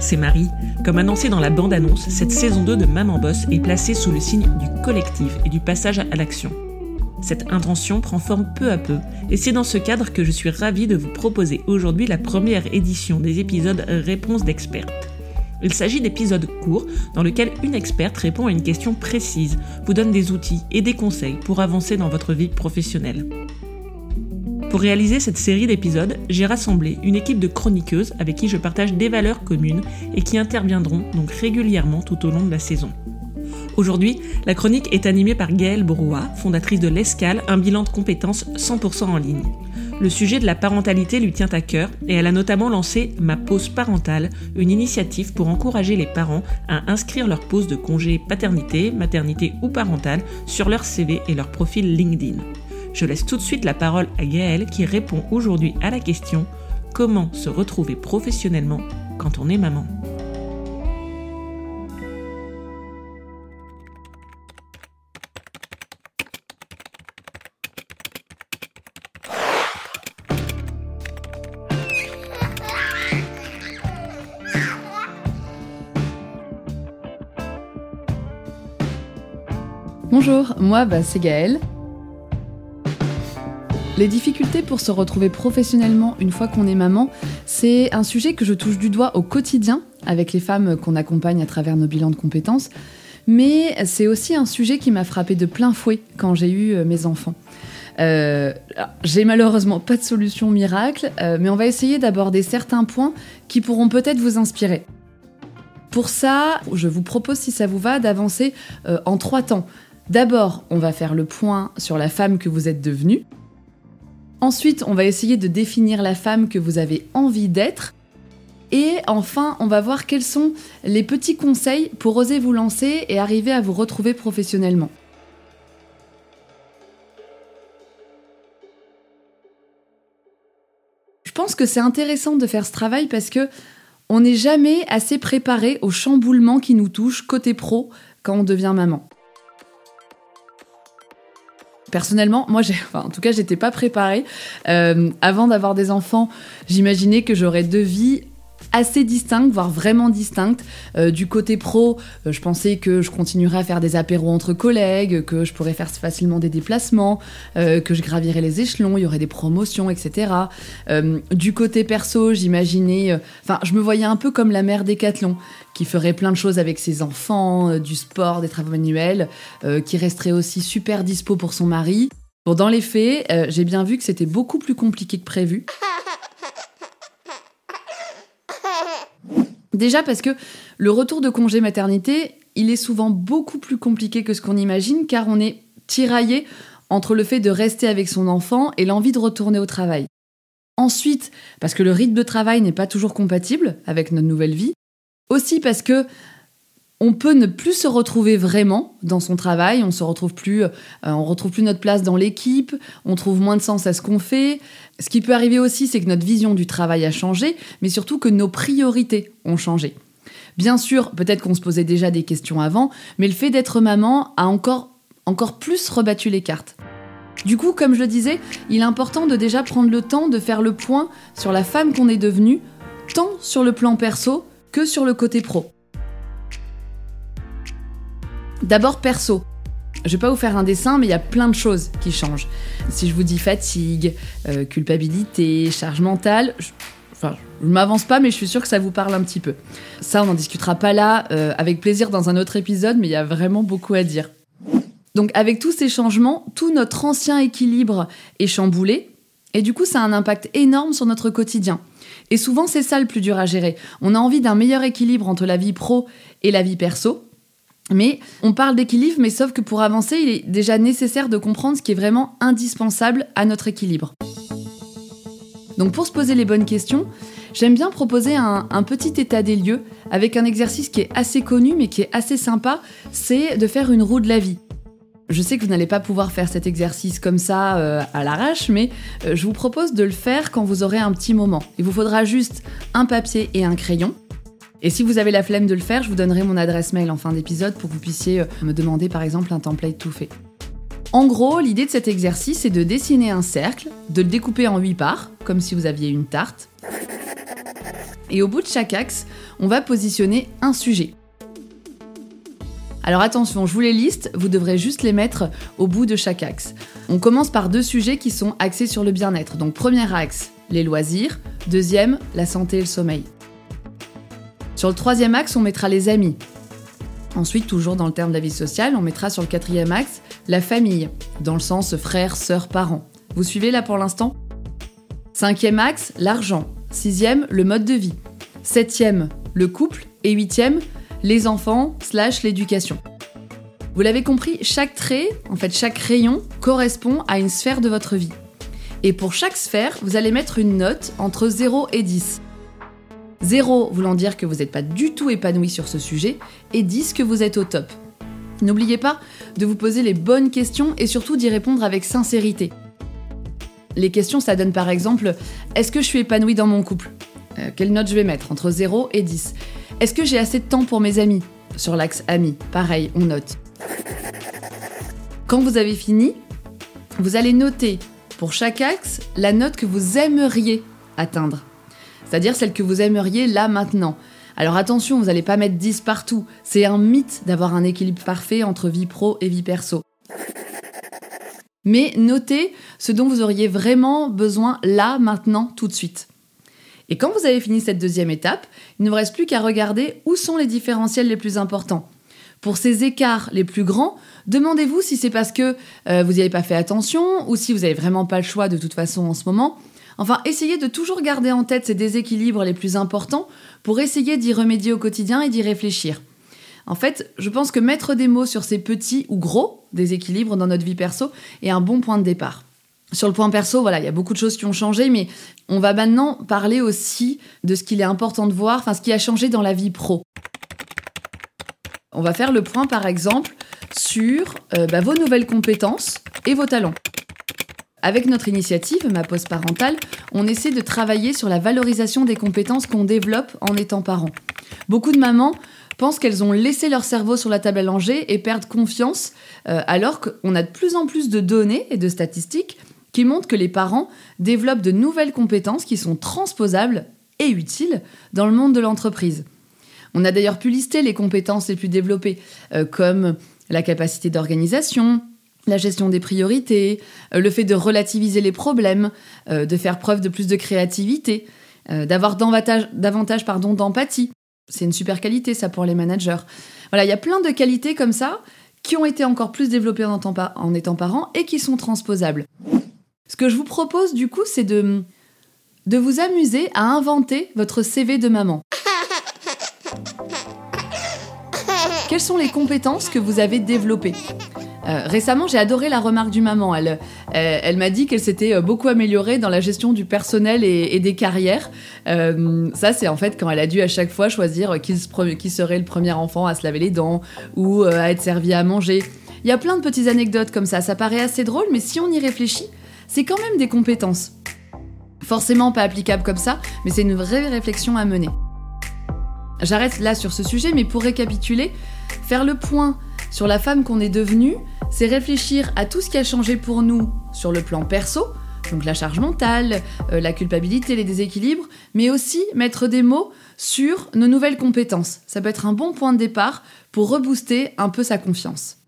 c'est Marie. Comme annoncé dans la bande-annonce, cette saison 2 de Maman Boss est placée sous le signe du collectif et du passage à l'action. Cette intention prend forme peu à peu, et c'est dans ce cadre que je suis ravie de vous proposer aujourd'hui la première édition des épisodes Réponses d'expertes. Il s'agit d'épisodes courts dans lesquels une experte répond à une question précise, vous donne des outils et des conseils pour avancer dans votre vie professionnelle. Pour réaliser cette série d'épisodes, j'ai rassemblé une équipe de chroniqueuses avec qui je partage des valeurs communes et qui interviendront donc régulièrement tout au long de la saison. Aujourd'hui, la chronique est animée par Gaëlle Brouat, fondatrice de l'Escale, un bilan de compétences 100% en ligne. Le sujet de la parentalité lui tient à cœur et elle a notamment lancé Ma pause parentale, une initiative pour encourager les parents à inscrire leur pause de congé paternité, maternité ou parentale sur leur CV et leur profil LinkedIn. Je laisse tout de suite la parole à Gaëlle qui répond aujourd'hui à la question Comment se retrouver professionnellement quand on est maman? Bonjour, moi bah, c'est Gaëlle. Les difficultés pour se retrouver professionnellement une fois qu'on est maman, c'est un sujet que je touche du doigt au quotidien avec les femmes qu'on accompagne à travers nos bilans de compétences, mais c'est aussi un sujet qui m'a frappé de plein fouet quand j'ai eu euh, mes enfants. Euh, j'ai malheureusement pas de solution miracle, euh, mais on va essayer d'aborder certains points qui pourront peut-être vous inspirer. Pour ça, je vous propose, si ça vous va, d'avancer en trois temps. D'abord, on va faire le point sur la femme que vous êtes devenue. Ensuite, on va essayer de définir la femme que vous avez envie d'être. Et enfin, on va voir quels sont les petits conseils pour oser vous lancer et arriver à vous retrouver professionnellement. Je pense que c'est intéressant de faire ce travail parce que on n'est jamais assez préparé au chamboulement qui nous touche côté pro quand on devient maman. Personnellement, moi, j'ai, en tout cas, j'étais pas préparée. Euh, avant d'avoir des enfants, j'imaginais que j'aurais deux vies assez distinctes, voire vraiment distinctes. Euh, du côté pro, euh, je pensais que je continuerais à faire des apéros entre collègues, que je pourrais faire facilement des déplacements, que je gravirais les échelons, il y aurait des promotions, etc. du côté perso, j'imaginais, enfin, je me voyais un peu comme la mère Décathlon, qui ferait plein de choses avec ses enfants, du sport, des travaux manuels, qui resterait aussi super dispo pour son mari. Bon, dans les faits, j'ai bien vu que c'était beaucoup plus compliqué que prévu. Déjà parce que le retour de congé maternité, il est souvent beaucoup plus compliqué que ce qu'on imagine car on est tiraillé entre le fait de rester avec son enfant et l'envie de retourner au travail. Ensuite, parce que le rythme de travail n'est pas toujours compatible avec notre nouvelle vie. Aussi parce que on peut ne plus se retrouver vraiment dans son travail, on se retrouve plus, euh, on retrouve plus notre place dans l'équipe, on trouve moins de sens à ce qu'on fait. Ce qui peut arriver aussi, c'est que notre vision du travail a changé, mais surtout que nos priorités ont changé. Bien sûr, peut-être qu'on se posait déjà des questions avant, mais le fait d'être maman a encore, encore plus rebattu les cartes. Du coup, comme je disais, il est important de déjà prendre le temps de faire le point sur la femme qu'on est devenue, tant sur le plan perso que sur le côté pro. D'abord perso. Je vais pas vous faire un dessin, mais il y a plein de choses qui changent. Si je vous dis fatigue, euh, culpabilité, charge mentale, je, enfin, je m'avance pas, mais je suis sûre que ça vous parle un petit peu. Ça, on n'en discutera pas là, euh, avec plaisir dans un autre épisode, mais il y a vraiment beaucoup à dire. Donc avec tous ces changements, tout notre ancien équilibre est chamboulé, et du coup ça a un impact énorme sur notre quotidien. Et souvent c'est ça le plus dur à gérer. On a envie d'un meilleur équilibre entre la vie pro et la vie perso, mais on parle d'équilibre, mais sauf que pour avancer, il est déjà nécessaire de comprendre ce qui est vraiment indispensable à notre équilibre. Donc pour se poser les bonnes questions, j'aime bien proposer un, petit état des lieux avec un exercice qui est assez connu mais qui est assez sympa, c'est de faire une roue de la vie. Je sais que vous n'allez pas pouvoir faire cet exercice comme ça euh, à l'arrache, mais euh, je vous propose de le faire quand vous aurez un petit moment. Il vous faudra juste un papier et un crayon. Et si vous avez la flemme de le faire, je vous donnerai mon adresse mail en fin d'épisode pour que vous puissiez euh, me demander par exemple un template tout fait. En gros, l'idée de cet exercice est de dessiner un cercle, de le découper en 8 parts, comme si vous aviez une tarte. Et au bout de chaque axe, on va positionner un sujet. Alors attention, je vous les liste, vous devrez juste les mettre au bout de chaque axe. On commence par deux sujets qui sont axés sur le bien-être. Donc premier axe, les loisirs. Deuxième, la santé et le sommeil. Sur le troisième axe, on mettra les amis. Ensuite, toujours dans le terme de la vie sociale, on mettra sur le quatrième axe la famille, dans le sens frères, sœurs, parents. Vous suivez là pour l'instant? Cinquième axe, l'argent. Sixième, le mode de vie. Septième, le couple. Et huitième, les enfants slash l'éducation. Vous l'avez compris, chaque trait, en fait chaque rayon, correspond à une sphère de votre vie. Et pour chaque sphère, vous allez mettre une note entre 0 et 10. 0 voulant dire que vous n'êtes pas du tout épanoui sur ce sujet, et 10 que vous êtes au top. N'oubliez pas de vous poser les bonnes questions et surtout d'y répondre avec sincérité. Les questions, ça donne par exemple Est-ce que je suis épanoui dans mon couple? Euh, Quelle note je vais mettre entre 0 et 10 Est-ce que j'ai assez de temps pour mes amis? Sur l'axe amis, pareil, on note. Quand vous avez fini, vous allez noter pour chaque axe la note que vous aimeriez atteindre. C'est-à-dire celle que vous aimeriez là maintenant. Alors attention, vous n'allez pas mettre 10 partout. C'est un mythe d'avoir un équilibre parfait entre vie pro et vie perso. Mais notez ce dont vous auriez vraiment besoin là, maintenant, tout de suite. Et quand vous avez fini cette deuxième étape, il ne vous reste plus qu'à regarder où sont les différentiels les plus importants. Pour ces écarts les plus grands, demandez-vous si c'est parce que euh, vous n'y avez pas fait attention ou si vous n'avez vraiment pas le choix de toute façon en ce moment. Enfin, essayez de toujours garder en tête ces déséquilibres les plus importants pour essayer d'y remédier au quotidien et d'y réfléchir. En fait, je pense que mettre des mots sur ces petits ou gros déséquilibres dans notre vie perso est un bon point de départ. Sur le point perso, voilà, il y a beaucoup de choses qui ont changé, mais on va maintenant parler aussi de ce qu'il est important de voir, enfin ce qui a changé dans la vie pro. On va faire le point, par exemple, sur euh, bah, vos nouvelles compétences et vos talents. Avec notre initiative, ma pause parentale, on essaie de travailler sur la valorisation des compétences qu'on développe en étant parent. Beaucoup de mamans pensent qu'elles ont laissé leur cerveau sur la table à langer et perdent confiance, euh, alors qu'on a de plus en plus de données et de statistiques qui montrent que les parents développent de nouvelles compétences qui sont transposables et utiles dans le monde de l'entreprise. On a d'ailleurs pu lister les compétences les plus développées, euh, comme la capacité d'organisation, la gestion des priorités, euh, le fait de relativiser les problèmes, de faire preuve de plus de créativité, d'avoir davantage, davantage d'empathie, c'est une super qualité, ça, pour les managers. Voilà, il y a plein de qualités comme ça qui ont été encore plus développées en, en étant parents et qui sont transposables. Ce que je vous propose, du coup, c'est de, de vous amuser à inventer votre CV de maman. Quelles sont les compétences que vous avez développées? Euh, récemment, j'ai adoré la remarque du maman. Elle, euh, m'a dit qu'elle s'était euh, beaucoup améliorée dans la gestion du personnel et, des carrières. ça, c'est en fait quand elle a dû à chaque fois choisir qui, qui, serait le premier enfant à se laver les dents ou à être servi à manger. Il y a plein de petites anecdotes comme ça. Ça paraît assez drôle, mais si on y réfléchit, c'est quand même des compétences. Forcément pas applicables comme ça, mais c'est une vraie réflexion à mener. J'arrête là sur ce sujet, mais pour récapituler, faire le point sur la femme qu'on est devenue, c'est réfléchir à tout ce qui a changé pour nous sur le plan perso, donc la charge mentale, euh, la culpabilité, les déséquilibres, mais aussi mettre des mots sur nos nouvelles compétences. Ça peut être un bon point de départ pour rebooster un peu sa confiance.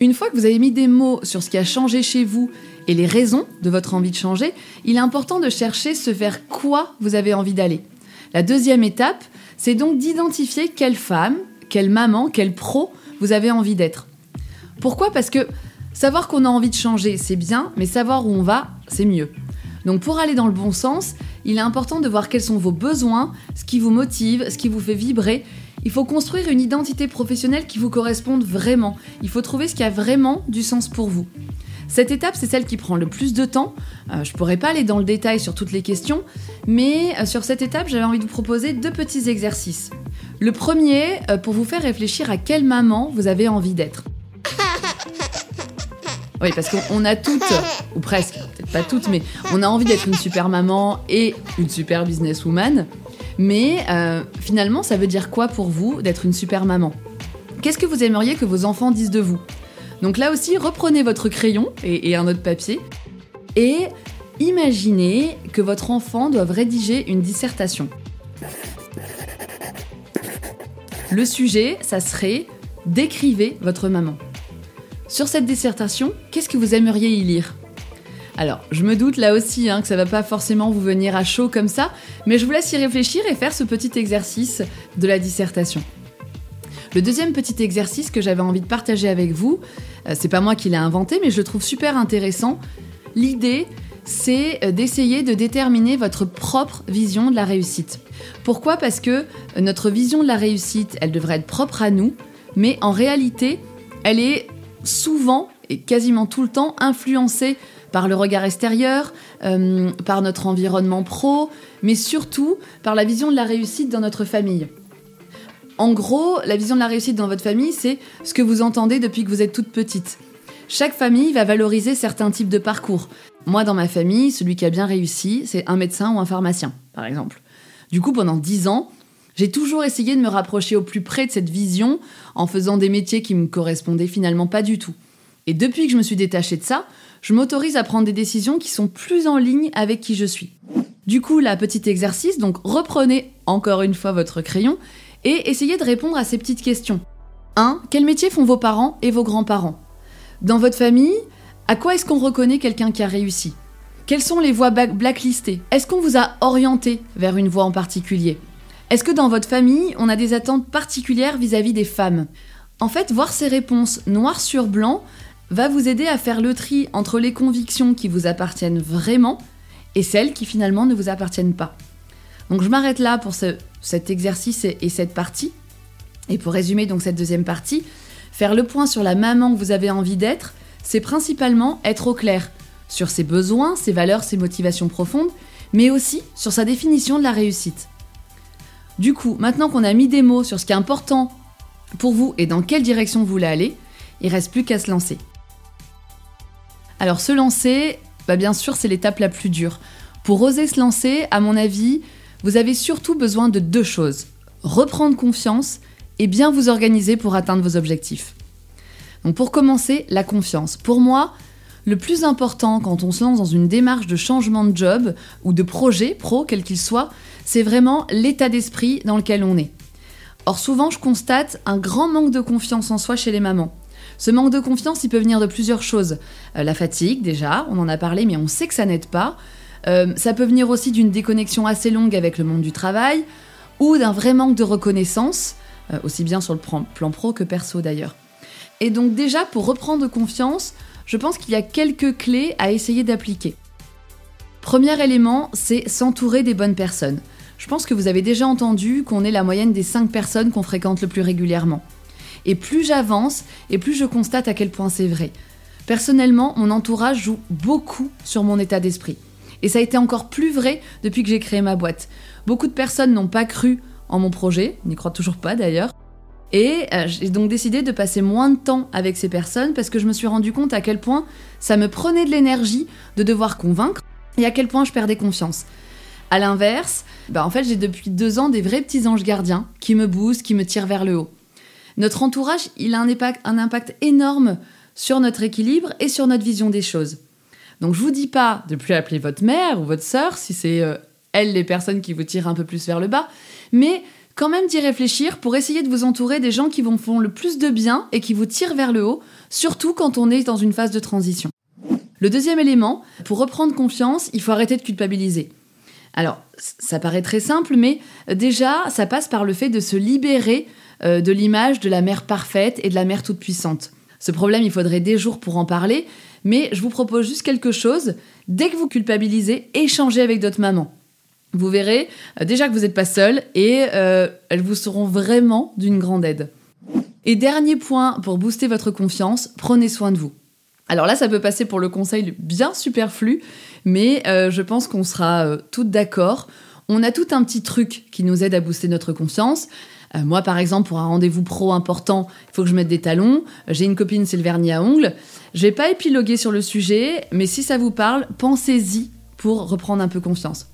Une fois que vous avez mis des mots sur ce qui a changé chez vous et les raisons de votre envie de changer, il est important de chercher ce vers quoi vous avez envie d'aller. La deuxième étape, c'est donc d'identifier quelle femme, quelle maman, quel pro vous avez envie d'être. Pourquoi? Parce que savoir qu'on a envie de changer, c'est bien, mais savoir où on va, c'est mieux. Donc pour aller dans le bon sens, il est important de voir quels sont vos besoins, ce qui vous motive, ce qui vous fait vibrer. Il faut construire une identité professionnelle qui vous corresponde vraiment. Il faut trouver ce qui a vraiment du sens pour vous. Cette étape, c'est celle qui prend le plus de temps. Euh, je ne pourrais pas aller dans le détail sur toutes les questions, mais euh, sur cette étape, j'avais envie de vous proposer deux petits exercices. Le premier, euh, pour vous faire réfléchir à quelle maman vous avez envie d'être. Oui, parce qu'on a toutes, ou presque, peut-être pas toutes, mais on a envie d'être une super maman et une super businesswoman. Mais finalement, ça veut dire quoi pour vous d'être une super maman? Qu'est-ce que vous aimeriez que vos enfants disent de vous? Donc là aussi, reprenez votre crayon et, un autre papier et Imaginez que votre enfant doive rédiger une dissertation. Le sujet, ça serait décrivez votre maman. Sur cette dissertation, qu'est-ce que vous aimeriez y lire? Alors, je me doute là aussi hein, que ça va pas forcément vous venir à chaud comme ça, mais je vous laisse y réfléchir et faire ce petit exercice de la dissertation. Le deuxième petit exercice que j'avais envie de partager avec vous, euh, c'est pas moi qui l'ai inventé, mais je le trouve super intéressant. L'idée, c'est euh, d'essayer de déterminer votre propre vision de la réussite. Pourquoi? Parce que euh, notre vision de la réussite, elle devrait être propre à nous, mais en réalité, elle est souvent et quasiment tout le temps influencée par le regard extérieur, par notre environnement pro, mais surtout par la vision de la réussite dans notre famille. En gros, la vision de la réussite dans votre famille, c'est ce que vous entendez depuis que vous êtes toute petite. Chaque famille va valoriser certains types de parcours. Moi, dans ma famille, celui qui a bien réussi, c'est un médecin ou un pharmacien, par exemple. Du coup, pendant dix ans, j'ai toujours essayé de me rapprocher au plus près de cette vision en faisant des métiers qui me correspondaient finalement pas du tout. Et depuis que je me suis détachée de ça, je m'autorise à prendre des décisions qui sont plus en ligne avec qui je suis. Du coup, là, petit exercice, donc reprenez encore une fois votre crayon et essayez de répondre à ces petites questions. 1. Quel métier font vos parents et vos grands-parents? Dans votre famille, à quoi est-ce qu'on reconnaît quelqu'un qui a réussi? Quelles sont les voies blacklistées? Est-ce qu'on vous a orienté vers une voie en particulier? Est-ce que dans votre famille, on a des attentes particulières vis-à-vis -vis des femmes? En fait, voir ces réponses noir sur blanc, va vous aider à faire le tri entre les convictions qui vous appartiennent vraiment et celles qui finalement ne vous appartiennent pas. Donc je m'arrête là pour cet exercice et, cette partie. Et pour résumer donc cette deuxième partie, faire le point sur la maman que vous avez envie d'être, c'est principalement être au clair sur ses besoins, ses valeurs, ses motivations profondes, mais aussi sur sa définition de la réussite. Du coup, maintenant qu'on a mis des mots sur ce qui est important pour vous et dans quelle direction vous voulez aller, il reste plus qu'à se lancer. Alors se lancer, bah bien sûr c'est l'étape la plus dure. Pour oser se lancer, à mon avis, vous avez surtout besoin de deux choses. Reprendre confiance et bien vous organiser pour atteindre vos objectifs. Donc pour commencer, la confiance. Pour moi, le plus important quand on se lance dans une démarche de changement de job ou de projet pro, quel qu'il soit, c'est vraiment l'état d'esprit dans lequel on est. Or souvent, je constate un grand manque de confiance en soi chez les mamans. Ce manque de confiance, il peut venir de plusieurs choses. Euh, la fatigue, déjà, on en a parlé, mais on sait que ça n'aide pas. Euh, ça peut venir aussi d'une déconnexion assez longue avec le monde du travail, ou d'un vrai manque de reconnaissance, euh, aussi bien sur le plan pro que perso d'ailleurs. Et donc déjà, pour reprendre confiance, je pense qu'il y a quelques clés à essayer d'appliquer. Premier élément, c'est s'entourer des bonnes personnes. Je pense que vous avez déjà entendu qu'on est la moyenne des 5 personnes qu'on fréquente le plus régulièrement. Et plus j'avance, et plus je constate à quel point c'est vrai. Personnellement, mon entourage joue beaucoup sur mon état d'esprit. Et ça a été encore plus vrai depuis que j'ai créé ma boîte. Beaucoup de personnes n'ont pas cru en mon projet, n'y croient toujours pas d'ailleurs. Et euh, j'ai donc décidé de passer moins de temps avec ces personnes parce que je me suis rendu compte à quel point ça me prenait de l'énergie de devoir convaincre et à quel point je perdais confiance. À l'inverse, bah en fait j'ai depuis deux ans des vrais petits anges gardiens qui me boostent, qui me tirent vers le haut. Notre entourage, il a impact, un impact énorme sur notre équilibre et sur notre vision des choses. Donc je vous dis pas de plus appeler votre mère ou votre sœur si c'est euh, elles les personnes qui vous tirent un peu plus vers le bas, mais quand même d'y réfléchir pour essayer de vous entourer des gens qui vous font le plus de bien et qui vous tirent vers le haut, surtout quand on est dans une phase de transition. Le deuxième élément, pour reprendre confiance, il faut arrêter de culpabiliser. Alors, ça paraît très simple, mais déjà, ça passe par le fait de se libérer euh, de l'image de la mère parfaite et de la mère toute puissante. Ce problème, il faudrait des jours pour en parler, mais je vous propose juste quelque chose. Dès que vous culpabilisez, échangez avec d'autres mamans. Vous verrez euh, déjà que vous n'êtes pas seul et euh, elles vous seront vraiment d'une grande aide. Et dernier point pour booster votre confiance, prenez soin de vous. Alors là, ça peut passer pour le conseil bien superflu, mais je pense qu'on sera toutes d'accord. On a tout un petit truc qui nous aide à booster notre confiance. Euh, moi, par exemple, pour un rendez-vous pro important, il faut que je mette des talons. J'ai une copine, c'est le vernis à ongles. Je vais pas épiloguer sur le sujet, mais si ça vous parle, pensez-y pour reprendre un peu confiance.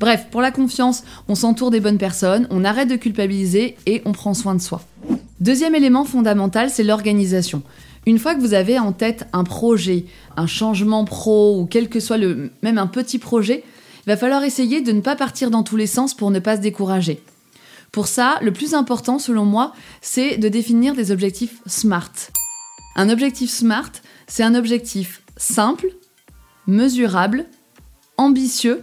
Bref, pour la confiance, on s'entoure des bonnes personnes, on arrête de culpabiliser et on prend soin de soi. Deuxième élément fondamental, c'est l'organisation. Une fois que vous avez en tête un projet, un changement pro ou quel que soit le même un petit projet, il va falloir essayer de ne pas partir dans tous les sens pour ne pas se décourager. Pour ça, le plus important selon moi, c'est de définir des objectifs SMART. Un objectif SMART, c'est un objectif simple, mesurable, ambitieux,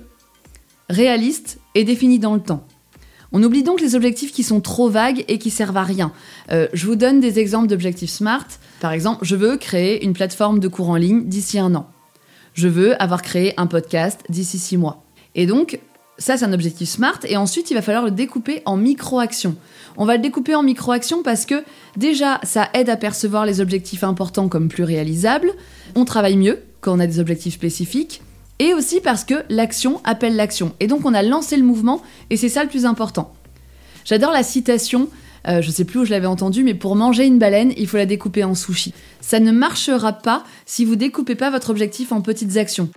réaliste et défini dans le temps. On oublie donc les objectifs qui sont trop vagues et qui servent à rien. Euh, je vous donne des exemples d'objectifs SMART. Par exemple, je veux créer une plateforme de cours en ligne d'ici un an. Je veux avoir créé un podcast d'ici six mois. Et donc, ça, c'est un objectif SMART. Et ensuite, il va falloir le découper en micro-actions. On va le découper en micro-actions parce que déjà, ça aide à percevoir les objectifs importants comme plus réalisables. On travaille mieux quand on a des objectifs spécifiques et aussi parce que l'action appelle l'action. Et donc on a lancé le mouvement, et c'est ça le plus important. J'adore la citation, euh, je sais plus où je l'avais entendue, mais pour manger une baleine, il faut la découper en sushi. Ça ne marchera pas si vous découpez pas votre objectif en petites actions.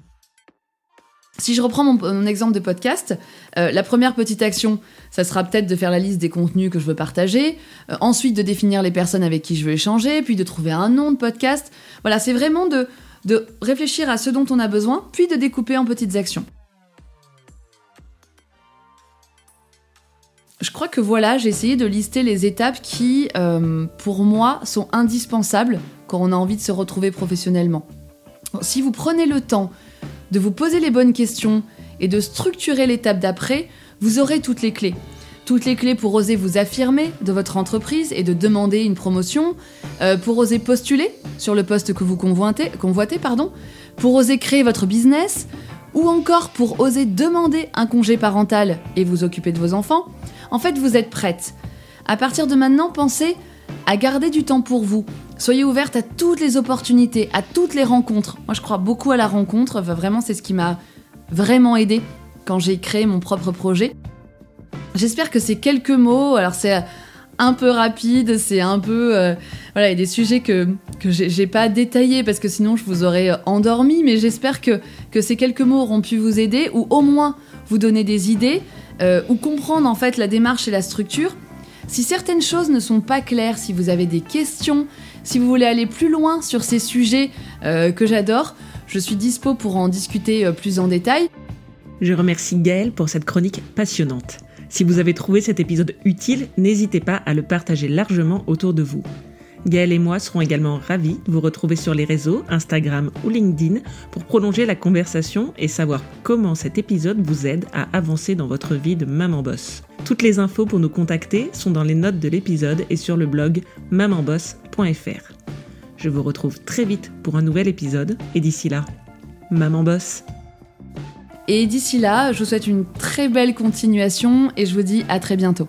Si je reprends mon, exemple de podcast, euh, la première petite action, ça sera peut-être de faire la liste des contenus que je veux partager, euh, ensuite de définir les personnes avec qui je veux échanger, puis de trouver un nom de podcast. Voilà, c'est vraiment de, réfléchir à ce dont on a besoin, puis de découper en petites actions. Je crois que voilà, j'ai essayé de lister les étapes qui, euh, pour moi, sont indispensables quand on a envie de se retrouver professionnellement. Si vous prenez le temps de vous poser les bonnes questions et de structurer l'étape d'après, vous aurez toutes les clés toutes les clés pour oser vous affirmer de votre entreprise et de demander une promotion, euh, pour oser postuler sur le poste que vous convoitez, pardon, pour oser créer votre business, ou encore pour oser demander un congé parental et vous occuper de vos enfants. En fait, vous êtes prête. À partir de maintenant, pensez à garder du temps pour vous. Soyez ouverte à toutes les opportunités, à toutes les rencontres. Moi, je crois beaucoup à la rencontre. vraiment, c'est ce qui m'a vraiment aidé quand j'ai créé mon propre projet. J'espère que ces quelques mots, alors c'est un peu rapide, c'est un peu... Euh, voilà, il y a des sujets que, que j'ai pas détaillés parce que sinon je vous aurais endormi, mais j'espère que, que ces quelques mots auront pu vous aider ou au moins vous donner des idées euh, ou comprendre en fait la démarche et la structure. Si certaines choses ne sont pas claires, si vous avez des questions, si vous voulez aller plus loin sur ces sujets euh, que j'adore, je suis dispo pour en discuter plus en détail. Je remercie Gaëlle pour cette chronique passionnante. Si vous avez trouvé cet épisode utile, n'hésitez pas à le partager largement autour de vous. Gaël et moi serons également ravis de vous retrouver sur les réseaux, Instagram ou LinkedIn, pour prolonger la conversation et savoir comment cet épisode vous aide à avancer dans votre vie de maman boss. Toutes les infos pour nous contacter sont dans les notes de l'épisode et sur le blog mamanboss.fr. Je vous retrouve très vite pour un nouvel épisode et d'ici là, maman boss. Et d'ici là, je vous souhaite une très belle continuation et je vous dis à très bientôt.